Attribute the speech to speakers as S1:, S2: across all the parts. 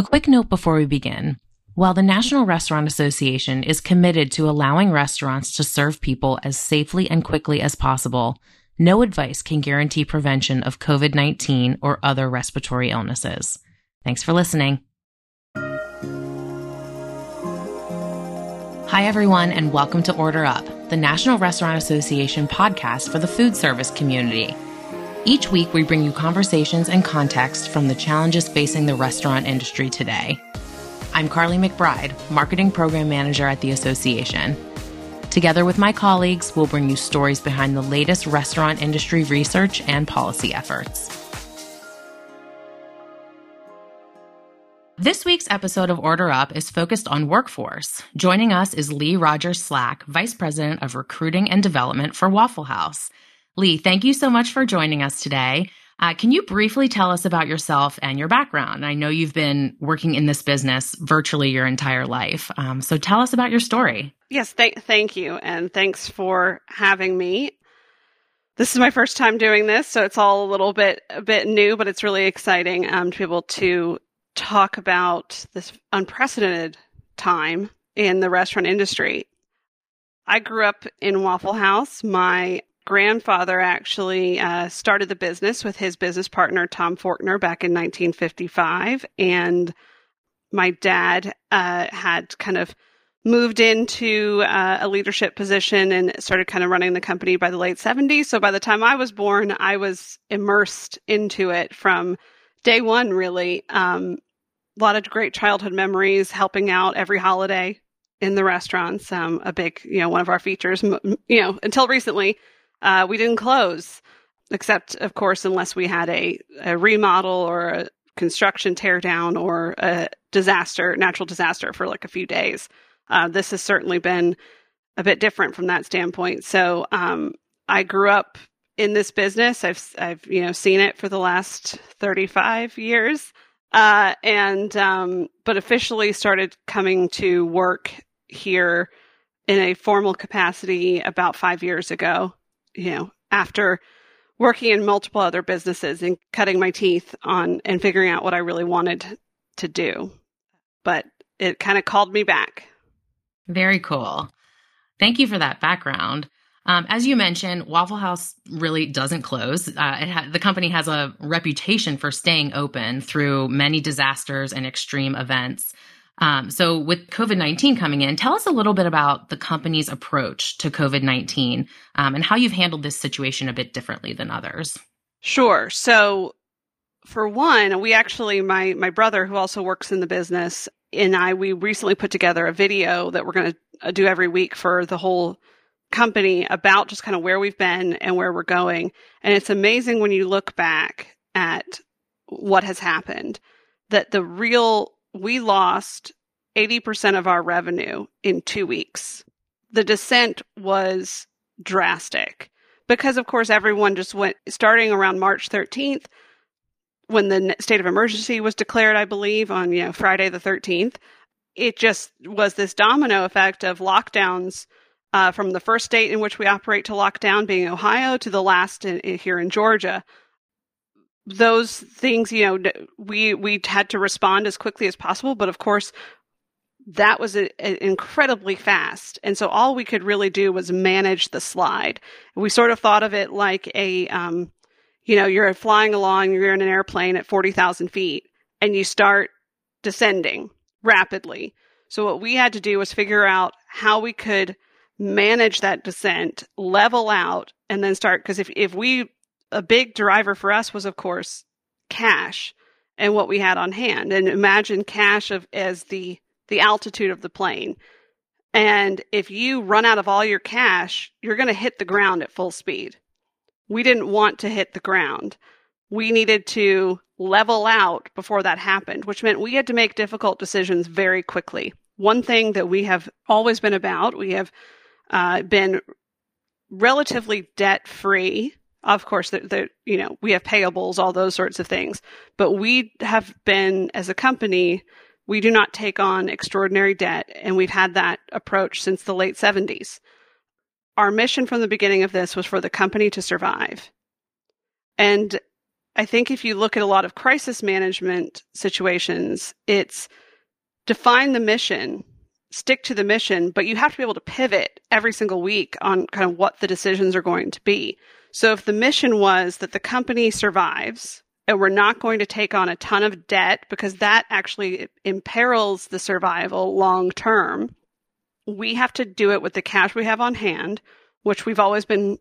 S1: A quick note before we begin. While the National Restaurant Association is committed to allowing restaurants to serve people as safely and quickly as possible, no advice can guarantee prevention of COVID 19 or other respiratory illnesses. Thanks for listening. Hi, everyone, and welcome to Order Up, the National Restaurant Association podcast for the food service community. Each week, we bring you conversations and context from the challenges facing the restaurant industry today. I'm Carly McBride, Marketing Program Manager at the Association. Together with my colleagues, we'll bring you stories behind the latest restaurant industry research and policy efforts. This week's episode of Order Up is focused on workforce. Joining us is Lee Rogers Slack, Vice President of Recruiting and Development for Waffle House. Lee, thank you so much for joining us today. Uh, can you briefly tell us about yourself and your background? I know you've been working in this business virtually your entire life. Um, so tell us about your story.
S2: Yes, th- thank you. And thanks for having me. This is my first time doing this, so it's all a little bit a bit new, but it's really exciting um, to be able to talk about this unprecedented time in the restaurant industry. I grew up in Waffle House. My grandfather actually uh, started the business with his business partner, Tom Forkner, back in 1955. And my dad uh, had kind of moved into uh, a leadership position and started kind of running the company by the late 70s. So by the time I was born, I was immersed into it from day one, really. Um, a lot of great childhood memories, helping out every holiday in the restaurants. Um, a big, you know, one of our features, you know, until recently, uh, we didn't close, except, of course, unless we had a, a remodel or a construction teardown or a disaster, natural disaster for like a few days. Uh, this has certainly been a bit different from that standpoint. So um, I grew up in this business. I've I've you know seen it for the last thirty five years, uh, and um, but officially started coming to work here in a formal capacity about five years ago you know, after working in multiple other businesses and cutting my teeth on and figuring out what I really wanted to do. But it kind of called me back.
S1: Very cool. Thank you for that background. Um, as you mentioned, Waffle House really doesn't close. Uh, ha- the company has a reputation for staying open through many disasters and extreme events. Um, so, with COVID 19 coming in, tell us a little bit about the company's approach to COVID 19 um, and how you've handled this situation a bit differently than others.
S2: Sure. So, for one, we actually, my, my brother, who also works in the business, and I, we recently put together a video that we're going to uh, do every week for the whole company about just kind of where we've been and where we're going. And it's amazing when you look back at what has happened that the real we lost 80% of our revenue in two weeks. The descent was drastic because, of course, everyone just went starting around March 13th when the state of emergency was declared, I believe, on you know Friday the 13th. It just was this domino effect of lockdowns uh, from the first state in which we operate to lockdown being Ohio to the last in, in, here in Georgia those things, you know, we we had to respond as quickly as possible, but of course that was a, a incredibly fast. And so all we could really do was manage the slide. We sort of thought of it like a um, you know, you're flying along, you're in an airplane at 40,000 feet and you start descending rapidly. So what we had to do was figure out how we could manage that descent, level out, and then start. Because if, if we a big driver for us was, of course, cash and what we had on hand. And imagine cash of, as the, the altitude of the plane. And if you run out of all your cash, you're going to hit the ground at full speed. We didn't want to hit the ground. We needed to level out before that happened, which meant we had to make difficult decisions very quickly. One thing that we have always been about, we have uh, been relatively debt free of course, that you know we have payables, all those sorts of things. But we have been, as a company, we do not take on extraordinary debt, and we've had that approach since the late seventies. Our mission from the beginning of this was for the company to survive, and I think if you look at a lot of crisis management situations, it's define the mission, stick to the mission, but you have to be able to pivot every single week on kind of what the decisions are going to be. So if the mission was that the company survives and we're not going to take on a ton of debt because that actually imperils the survival long term, we have to do it with the cash we have on hand, which we've always been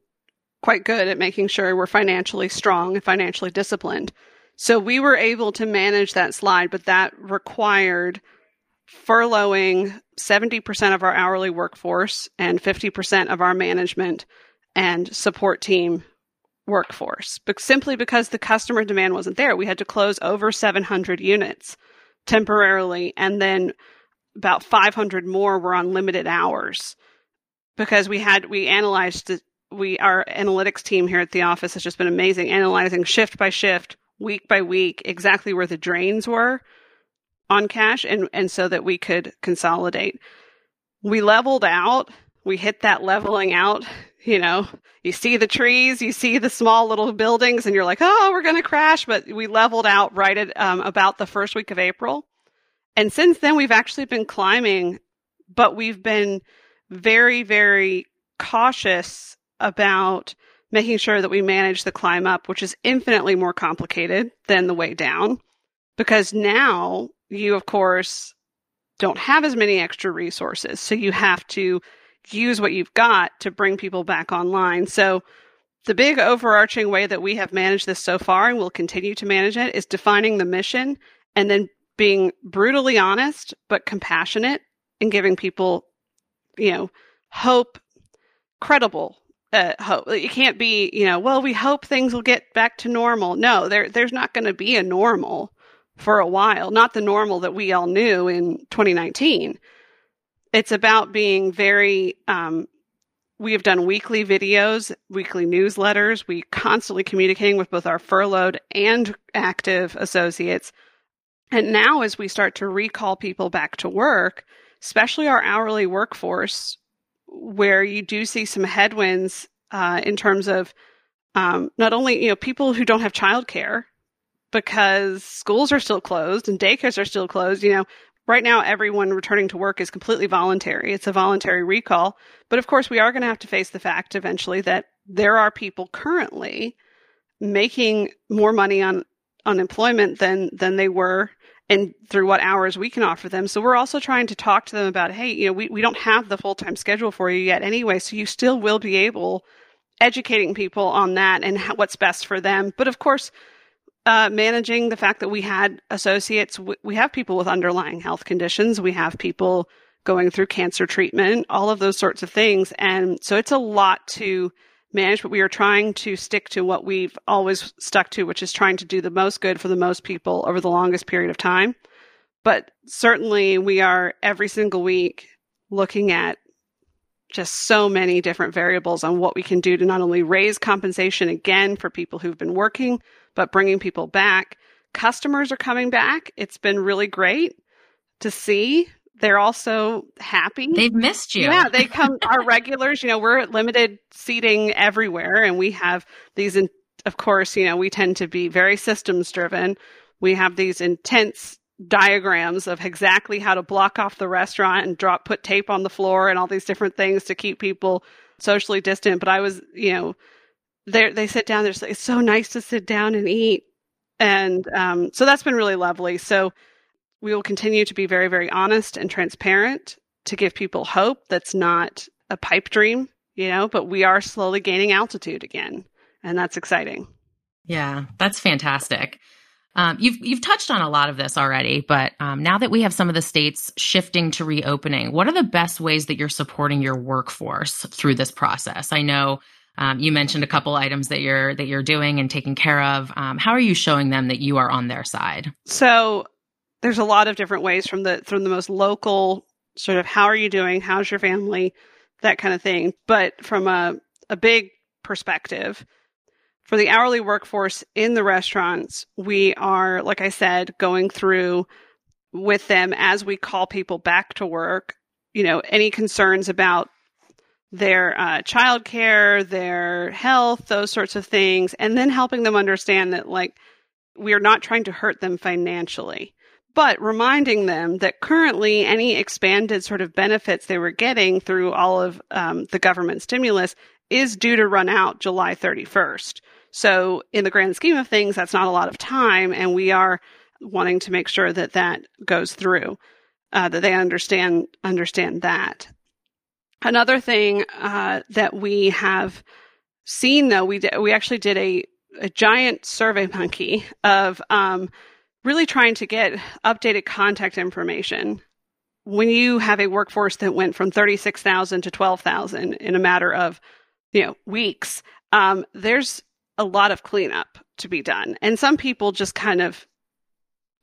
S2: quite good at making sure we're financially strong and financially disciplined. So we were able to manage that slide, but that required furloughing 70% of our hourly workforce and 50% of our management and support team workforce. But simply because the customer demand wasn't there, we had to close over 700 units temporarily and then about 500 more were on limited hours because we had we analyzed we our analytics team here at the office has just been amazing analyzing shift by shift week by week exactly where the drains were on cash and and so that we could consolidate we leveled out we hit that leveling out you know you see the trees you see the small little buildings and you're like oh we're going to crash but we leveled out right at um, about the first week of april and since then we've actually been climbing but we've been very very cautious about making sure that we manage the climb up, which is infinitely more complicated than the way down. Because now you, of course, don't have as many extra resources. So you have to use what you've got to bring people back online. So the big overarching way that we have managed this so far and will continue to manage it is defining the mission and then being brutally honest but compassionate and giving people, you know, hope, credible uh, hope. It can't be, you know, well, we hope things will get back to normal. No, there, there's not going to be a normal for a while. Not the normal that we all knew in 2019. It's about being very. Um, we have done weekly videos, weekly newsletters. We constantly communicating with both our furloughed and active associates. And now, as we start to recall people back to work, especially our hourly workforce, where you do see some headwinds uh, in terms of um, not only you know people who don't have childcare because schools are still closed and daycares are still closed. You know, right now everyone returning to work is completely voluntary. It's a voluntary recall, but of course we are going to have to face the fact eventually that there are people currently making more money on unemployment than than they were and through what hours we can offer them. So we're also trying to talk to them about, hey, you know, we, we don't have the full time schedule for you yet anyway, so you still will be able educating people on that and how, what's best for them. But of course, uh, managing the fact that we had associates, we, we have people with underlying health conditions, we have people going through cancer treatment, all of those sorts of things. And so it's a lot to manage, but we are trying to stick to what we've always stuck to, which is trying to do the most good for the most people over the longest period of time. But certainly, we are every single week looking at just so many different variables on what we can do to not only raise compensation again for people who've been working, but bringing people back. Customers are coming back. It's been really great to see they're also happy.
S1: They've missed you.
S2: Yeah, they come our regulars, you know, we're at limited seating everywhere and we have these in, of course, you know, we tend to be very systems driven. We have these intense diagrams of exactly how to block off the restaurant and drop put tape on the floor and all these different things to keep people socially distant, but I was, you know, they they sit down there's it's so nice to sit down and eat. And um, so that's been really lovely. So we will continue to be very, very honest and transparent to give people hope that's not a pipe dream, you know, but we are slowly gaining altitude again. And that's exciting.
S1: Yeah, that's fantastic. Um, you've you've touched on a lot of this already, but um, now that we have some of the states shifting to reopening, what are the best ways that you're supporting your workforce through this process? I know um, you mentioned a couple items that you're that you're doing and taking care of. Um, how are you showing them that you are on their side?
S2: So there's a lot of different ways from the from the most local sort of how are you doing, how's your family, that kind of thing. But from a a big perspective, for the hourly workforce in the restaurants, we are, like I said, going through with them as we call people back to work. You know, any concerns about their uh, childcare, their health, those sorts of things, and then helping them understand that like we are not trying to hurt them financially, but reminding them that currently any expanded sort of benefits they were getting through all of um, the government stimulus is due to run out July 31st. So, in the grand scheme of things, that's not a lot of time, and we are wanting to make sure that that goes through, uh, that they understand understand that. Another thing uh, that we have seen, though, we we actually did a a giant survey monkey of um, really trying to get updated contact information. When you have a workforce that went from thirty six thousand to twelve thousand in a matter of you know weeks, um, there's a lot of cleanup to be done. And some people just kind of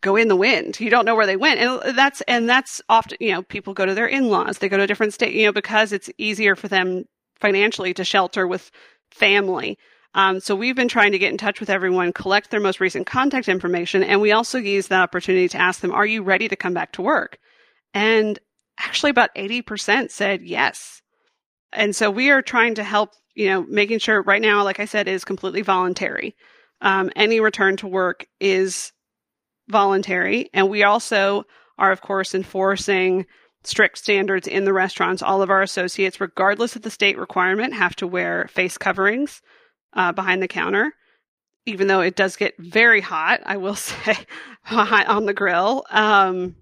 S2: go in the wind. You don't know where they went. And that's and that's often, you know, people go to their in-laws, they go to a different state, you know, because it's easier for them financially to shelter with family. Um, so we've been trying to get in touch with everyone, collect their most recent contact information, and we also use that opportunity to ask them, "Are you ready to come back to work?" And actually, about eighty percent said yes. And so we are trying to help you know, making sure right now, like I said, is completely voluntary. Um, any return to work is voluntary. And we also are, of course, enforcing strict standards in the restaurants. All of our associates, regardless of the state requirement, have to wear face coverings uh, behind the counter. Even though it does get very hot, I will say, on the grill. Um,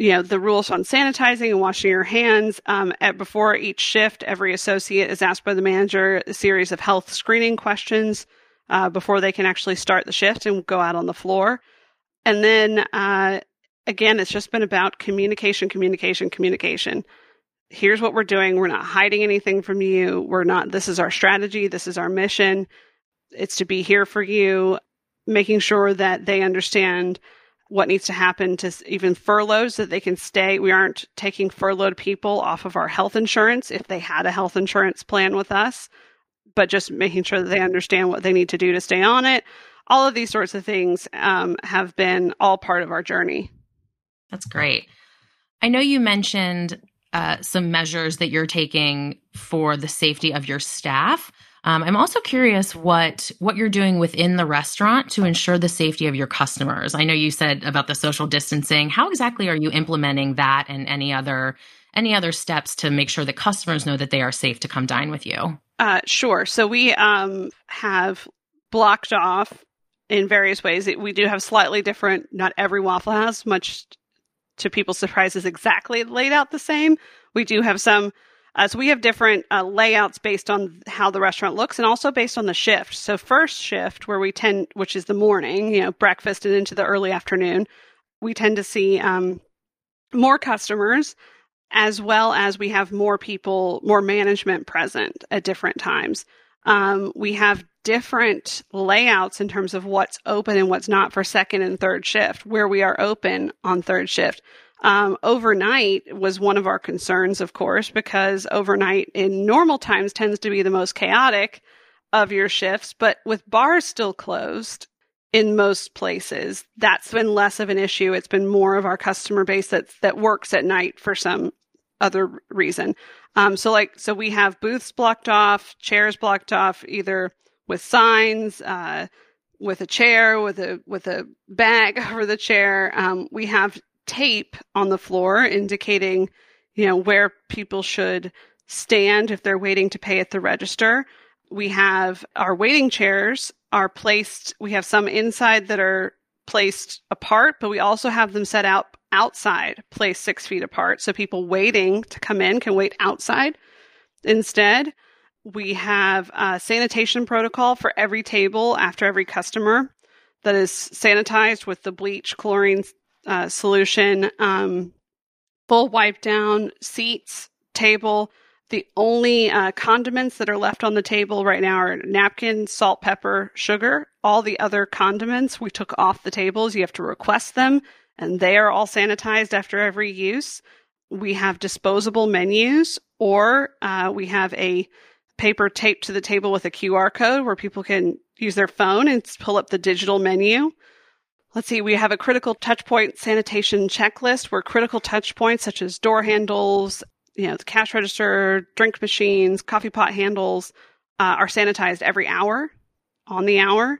S2: you know the rules on sanitizing and washing your hands um, at before each shift every associate is asked by the manager a series of health screening questions uh, before they can actually start the shift and go out on the floor and then uh, again it's just been about communication communication communication. Here's what we're doing. We're not hiding anything from you. We're not this is our strategy. This is our mission. It's to be here for you making sure that they understand what needs to happen to even furloughs that they can stay. We aren't taking furloughed people off of our health insurance if they had a health insurance plan with us, but just making sure that they understand what they need to do to stay on it. All of these sorts of things um, have been all part of our journey.
S1: That's great. I know you mentioned uh, some measures that you're taking for the safety of your staff. Um, I'm also curious what what you're doing within the restaurant to ensure the safety of your customers. I know you said about the social distancing. How exactly are you implementing that and any other any other steps to make sure that customers know that they are safe to come dine with you?
S2: Uh, sure. So we um, have blocked off in various ways. We do have slightly different. Not every Waffle House, much to people's surprises, exactly laid out the same. We do have some uh, so we have different uh, layouts based on how the restaurant looks and also based on the shift. So first shift, where we tend, which is the morning, you know, breakfast and into the early afternoon, we tend to see um, more customers as well as we have more people, more management present at different times. Um, we have different layouts in terms of what's open and what's not for second and third shift, where we are open on third shift. Um, overnight was one of our concerns, of course, because overnight in normal times tends to be the most chaotic of your shifts. But with bars still closed in most places, that's been less of an issue. It's been more of our customer base that that works at night for some other reason. Um, so like, so we have booths blocked off, chairs blocked off, either with signs, uh, with a chair, with a with a bag over the chair. Um, we have tape on the floor indicating, you know, where people should stand if they're waiting to pay at the register. We have our waiting chairs are placed, we have some inside that are placed apart, but we also have them set out outside, placed six feet apart. So people waiting to come in can wait outside instead. We have a sanitation protocol for every table after every customer that is sanitized with the bleach, chlorine uh, solution. Um, full wipe down seats, table. The only uh, condiments that are left on the table right now are napkins, salt, pepper, sugar. All the other condiments we took off the tables. You have to request them, and they are all sanitized after every use. We have disposable menus, or uh, we have a paper taped to the table with a QR code where people can use their phone and pull up the digital menu let's see, we have a critical touchpoint sanitation checklist where critical touchpoints such as door handles, you know, the cash register, drink machines, coffee pot handles uh, are sanitized every hour on the hour.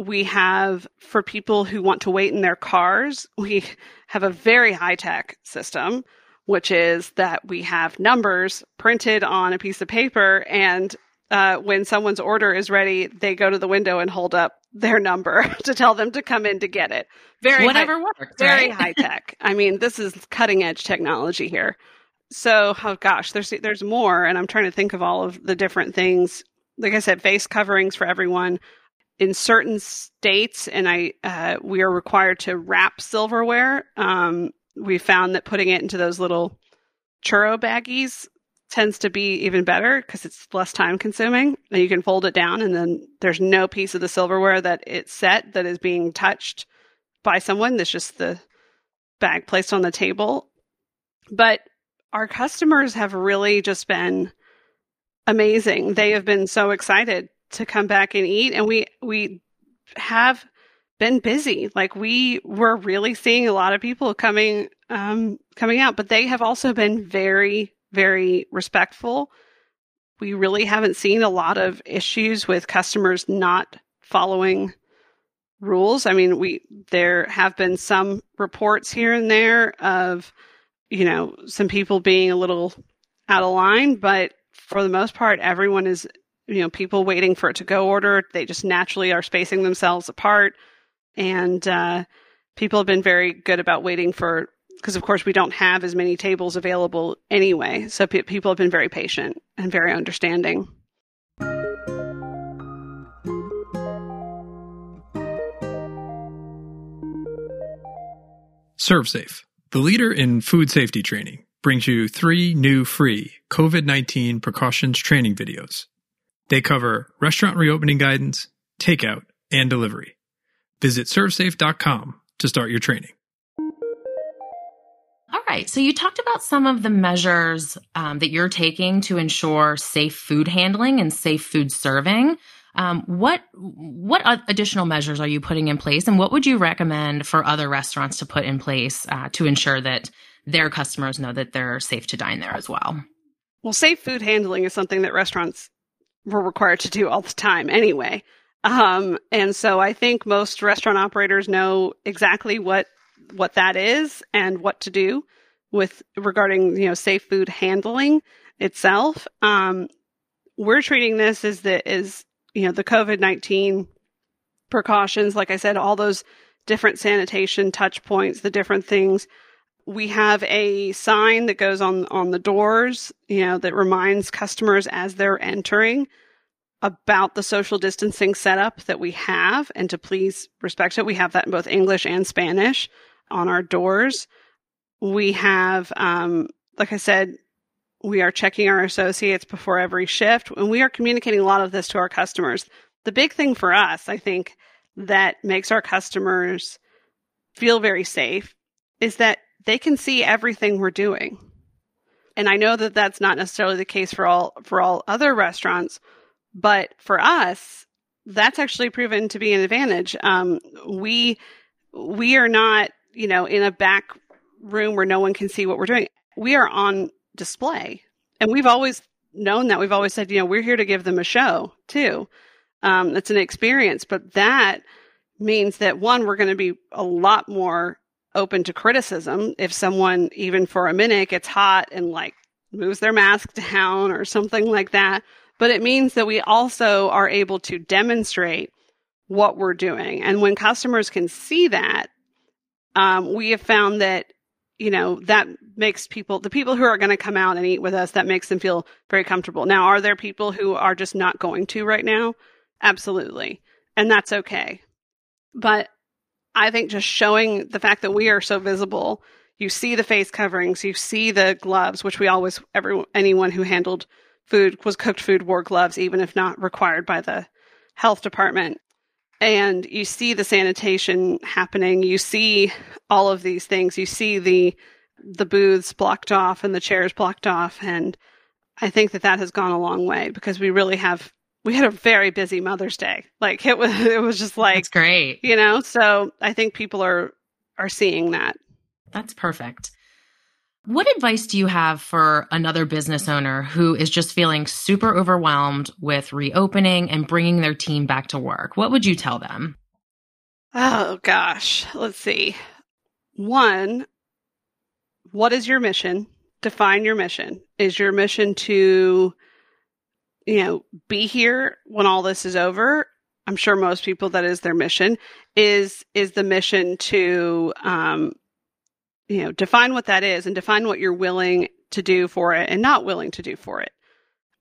S2: We have for people who want to wait in their cars, we have a very high tech system, which is that we have numbers printed on a piece of paper and uh, when someone's order is ready, they go to the window and hold up their number to tell them to come in to get it.
S1: Very whatever high,
S2: works. Very right? high tech. I mean, this is cutting edge technology here. So, oh gosh, there's there's more, and I'm trying to think of all of the different things. Like I said, face coverings for everyone in certain states, and I uh, we are required to wrap silverware. Um, we found that putting it into those little churro baggies tends to be even better because it's less time consuming and you can fold it down and then there's no piece of the silverware that it's set that is being touched by someone. There's just the bag placed on the table. But our customers have really just been amazing. They have been so excited to come back and eat and we we have been busy. Like we were really seeing a lot of people coming um coming out, but they have also been very very respectful. We really haven't seen a lot of issues with customers not following rules. I mean, we there have been some reports here and there of you know, some people being a little out of line, but for the most part, everyone is, you know, people waiting for it to go order. They just naturally are spacing themselves apart. And uh, people have been very good about waiting for, because of course we don't have as many tables available anyway. So pe- people have been very patient and very understanding.
S3: ServSafe the leader in food safety training brings you three new free COVID 19 precautions training videos. They cover restaurant reopening guidance, takeout, and delivery. Visit servsafe.com to start your training.
S1: All right. So you talked about some of the measures um, that you're taking to ensure safe food handling and safe food serving. Um, what what additional measures are you putting in place, and what would you recommend for other restaurants to put in place uh, to ensure that their customers know that they're safe to dine there as well?
S2: Well, safe food handling is something that restaurants were required to do all the time anyway. Um, and so I think most restaurant operators know exactly what what that is and what to do with regarding you know safe food handling itself. Um, we're treating this as the is you know, the COVID 19 precautions, like I said, all those different sanitation touch points, the different things. We have a sign that goes on on the doors, you know, that reminds customers as they're entering about the social distancing setup that we have and to please respect it. We have that in both English and Spanish on our doors. We have, um, like I said, we are checking our associates before every shift, and we are communicating a lot of this to our customers. The big thing for us, I think, that makes our customers feel very safe is that they can see everything we're doing. And I know that that's not necessarily the case for all for all other restaurants, but for us, that's actually proven to be an advantage. Um, we we are not, you know, in a back room where no one can see what we're doing. We are on display. And we've always known that. We've always said, you know, we're here to give them a show too. Um, it's an experience, but that means that one, we're going to be a lot more open to criticism if someone, even for a minute, gets hot and like moves their mask down or something like that. But it means that we also are able to demonstrate what we're doing. And when customers can see that, um, we have found that you know, that makes people, the people who are going to come out and eat with us, that makes them feel very comfortable. Now, are there people who are just not going to right now? Absolutely. And that's okay. But I think just showing the fact that we are so visible, you see the face coverings, you see the gloves, which we always, every, anyone who handled food, was cooked food wore gloves, even if not required by the health department. And you see the sanitation happening. You see all of these things. You see the the booths blocked off and the chairs blocked off. And i think that that has gone a long way because we really have we had a very busy mother's day like it was it was just like
S1: that's great
S2: you know so i think people are are seeing that
S1: that's perfect What advice do you have for another business owner who is just feeling super overwhelmed with reopening and bringing their team back to work? What would you tell them?
S2: Oh, gosh. Let's see. One, what is your mission? Define your mission. Is your mission to, you know, be here when all this is over? I'm sure most people that is their mission. Is is the mission to um, you know, define what that is and define what you're willing to do for it and not willing to do for it.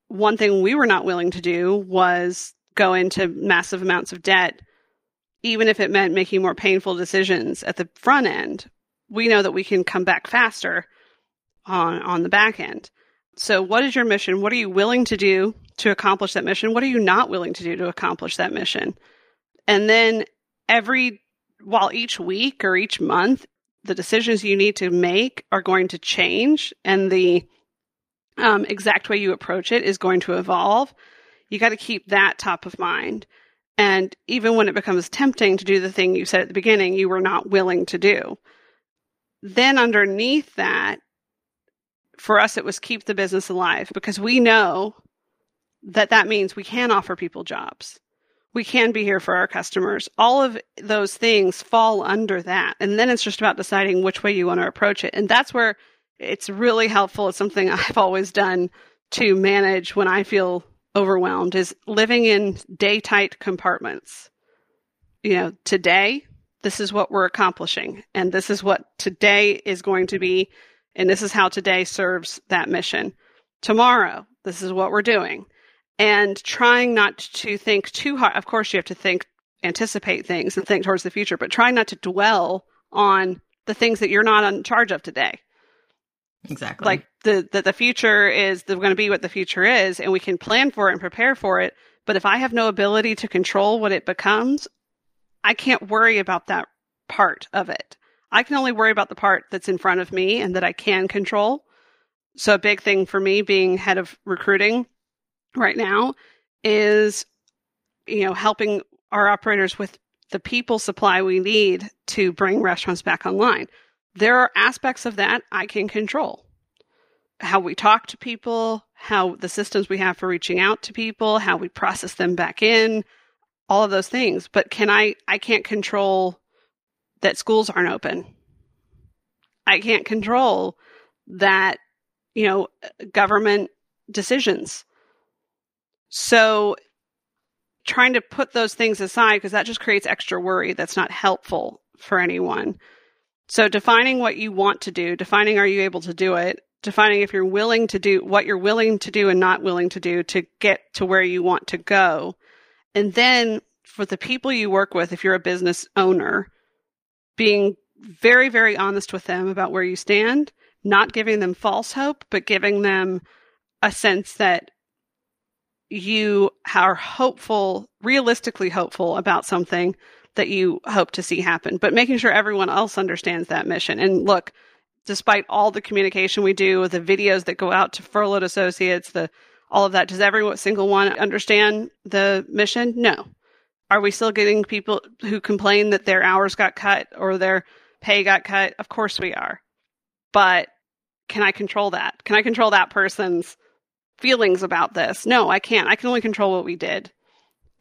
S2: One thing we were not willing to do was go into massive amounts of debt, even if it meant making more painful decisions at the front end. We know that we can come back faster on, on the back end. So, what is your mission? What are you willing to do to accomplish that mission? What are you not willing to do to accomplish that mission? And then every, while each week or each month the decisions you need to make are going to change and the um, exact way you approach it is going to evolve. You got to keep that top of mind. And even when it becomes tempting to do the thing you said at the beginning, you were not willing to do. Then underneath that, for us, it was keep the business alive because we know that that means we can offer people jobs we can be here for our customers. All of those things fall under that. And then it's just about deciding which way you want to approach it. And that's where it's really helpful. It's something I've always done to manage when I feel overwhelmed is living in day tight compartments. You know, today, this is what we're accomplishing and this is what today is going to be. And this is how today serves that mission. Tomorrow, this is what we're doing and trying not to think too hard. Of course, you have to think, anticipate things and think towards the future, but trying not to dwell on the things that you're not in charge of today.
S1: Exactly.
S2: Like the, the, the future is going to be what the future is, and we can plan for it and prepare for it. But if I have no ability to control what it becomes, I can't worry about that part of it. I can only worry about the part that's in front of me and that I can control. So, a big thing for me being head of recruiting right now is you know helping our operators with the people supply we need to bring restaurants back online. There are aspects of that I can control. How we talk to people, how the systems we have for reaching out to people, how we process them back in, all of those things. But can I I can't control that schools aren't open. I can't control that, you know, government decisions so trying to put those things aside because that just creates extra worry that's not helpful for anyone. So defining what you want to do, defining are you able to do it, defining if you're willing to do what you're willing to do and not willing to do to get to where you want to go. And then for the people you work with, if you're a business owner, being very, very honest with them about where you stand, not giving them false hope, but giving them a sense that you are hopeful, realistically hopeful about something that you hope to see happen, but making sure everyone else understands that mission. And look, despite all the communication we do, the videos that go out to furloughed associates, the all of that, does every single one understand the mission? No. Are we still getting people who complain that their hours got cut or their pay got cut? Of course we are. But can I control that? Can I control that person's feelings about this. No, I can't. I can only control what we did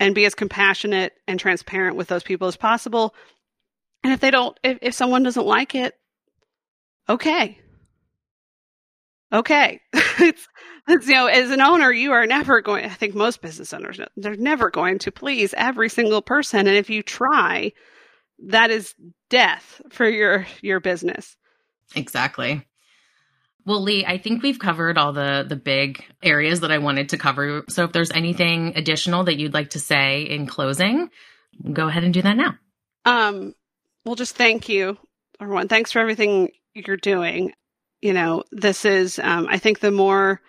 S2: and be as compassionate and transparent with those people as possible. And if they don't, if, if someone doesn't like it, okay. Okay. it's, it's, you know, as an owner, you are never going, I think most business owners, they're never going to please every single person. And if you try, that is death for your, your business.
S1: Exactly. Well, Lee, I think we've covered all the the big areas that I wanted to cover. So if there's anything additional that you'd like to say in closing, go ahead and do that now.
S2: Um, well, just thank you, everyone. Thanks for everything you're doing. You know, this is um, I think the more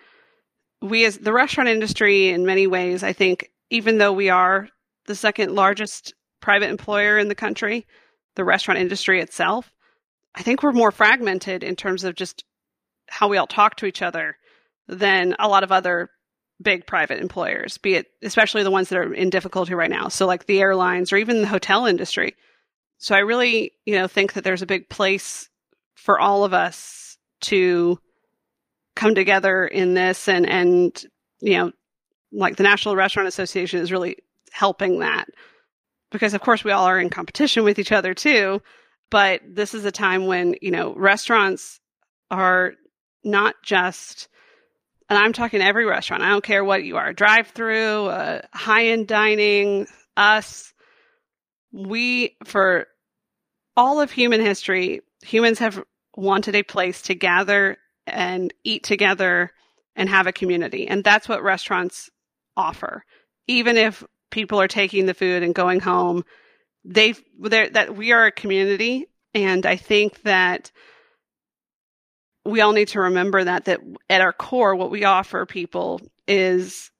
S2: we as the restaurant industry in many ways, I think even though we are the second largest private employer in the country, the restaurant industry itself, I think we're more fragmented in terms of just how we all talk to each other than a lot of other big private employers, be it especially the ones that are in difficulty right now. So like the airlines or even the hotel industry. So I really, you know, think that there's a big place for all of us to come together in this and and you know like the National Restaurant Association is really helping that because of course we all are in competition with each other too but this is a time when you know restaurants are not just and I'm talking every restaurant. I don't care what you are, drive through, uh, high end dining, us. We, for all of human history, humans have wanted a place to gather and eat together and have a community. And that's what restaurants offer. Even if people are taking the food and going home, they that we are a community and I think that we all need to remember that that at our core what we offer people is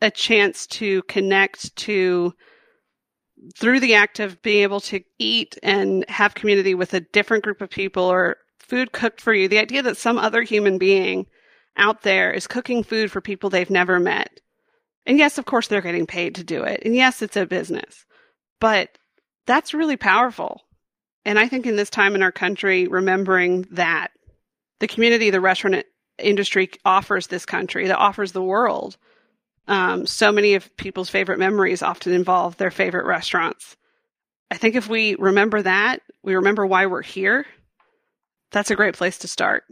S2: a chance to connect to through the act of being able to eat and have community with a different group of people or food cooked for you the idea that some other human being out there is cooking food for people they've never met. And yes of course they're getting paid to do it. And yes it's a business. But that's really powerful. And i think in this time in our country remembering that the community the restaurant industry offers this country, that offers the world. Um, so many of people's favorite memories often involve their favorite restaurants. I think if we remember that, we remember why we're here, that's a great place to start.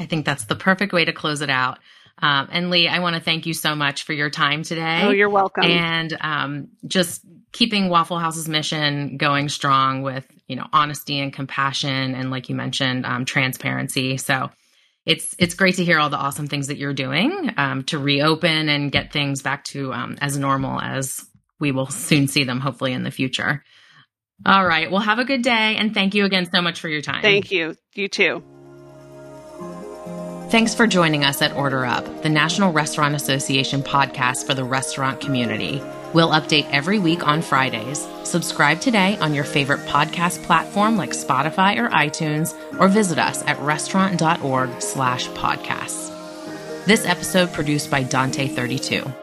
S1: I think that's the perfect way to close it out. Um, and Lee, I want to thank you so much for your time today.
S2: Oh, you're welcome.
S1: And um, just keeping Waffle House's mission going strong with you know honesty and compassion, and like you mentioned, um, transparency. So it's it's great to hear all the awesome things that you're doing um, to reopen and get things back to um, as normal as we will soon see them, hopefully in the future. All right. Well, have a good day, and thank you again so much for your time.
S2: Thank you. You too.
S1: Thanks for joining us at Order Up, the National Restaurant Association podcast for the restaurant community. We'll update every week on Fridays. Subscribe today on your favorite podcast platform like Spotify or iTunes, or visit us at restaurant.org slash podcasts. This episode produced by Dante32.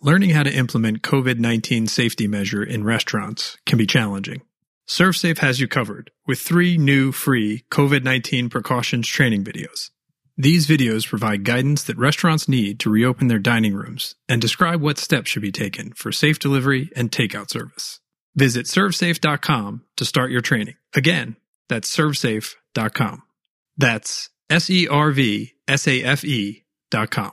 S3: Learning how to implement COVID 19 safety measure in restaurants can be challenging. ServSafe has you covered with three new free COVID 19 precautions training videos. These videos provide guidance that restaurants need to reopen their dining rooms and describe what steps should be taken for safe delivery and takeout service. Visit servsafe.com to start your training. Again, that's servsafe.com. That's S E R V S A F E.com.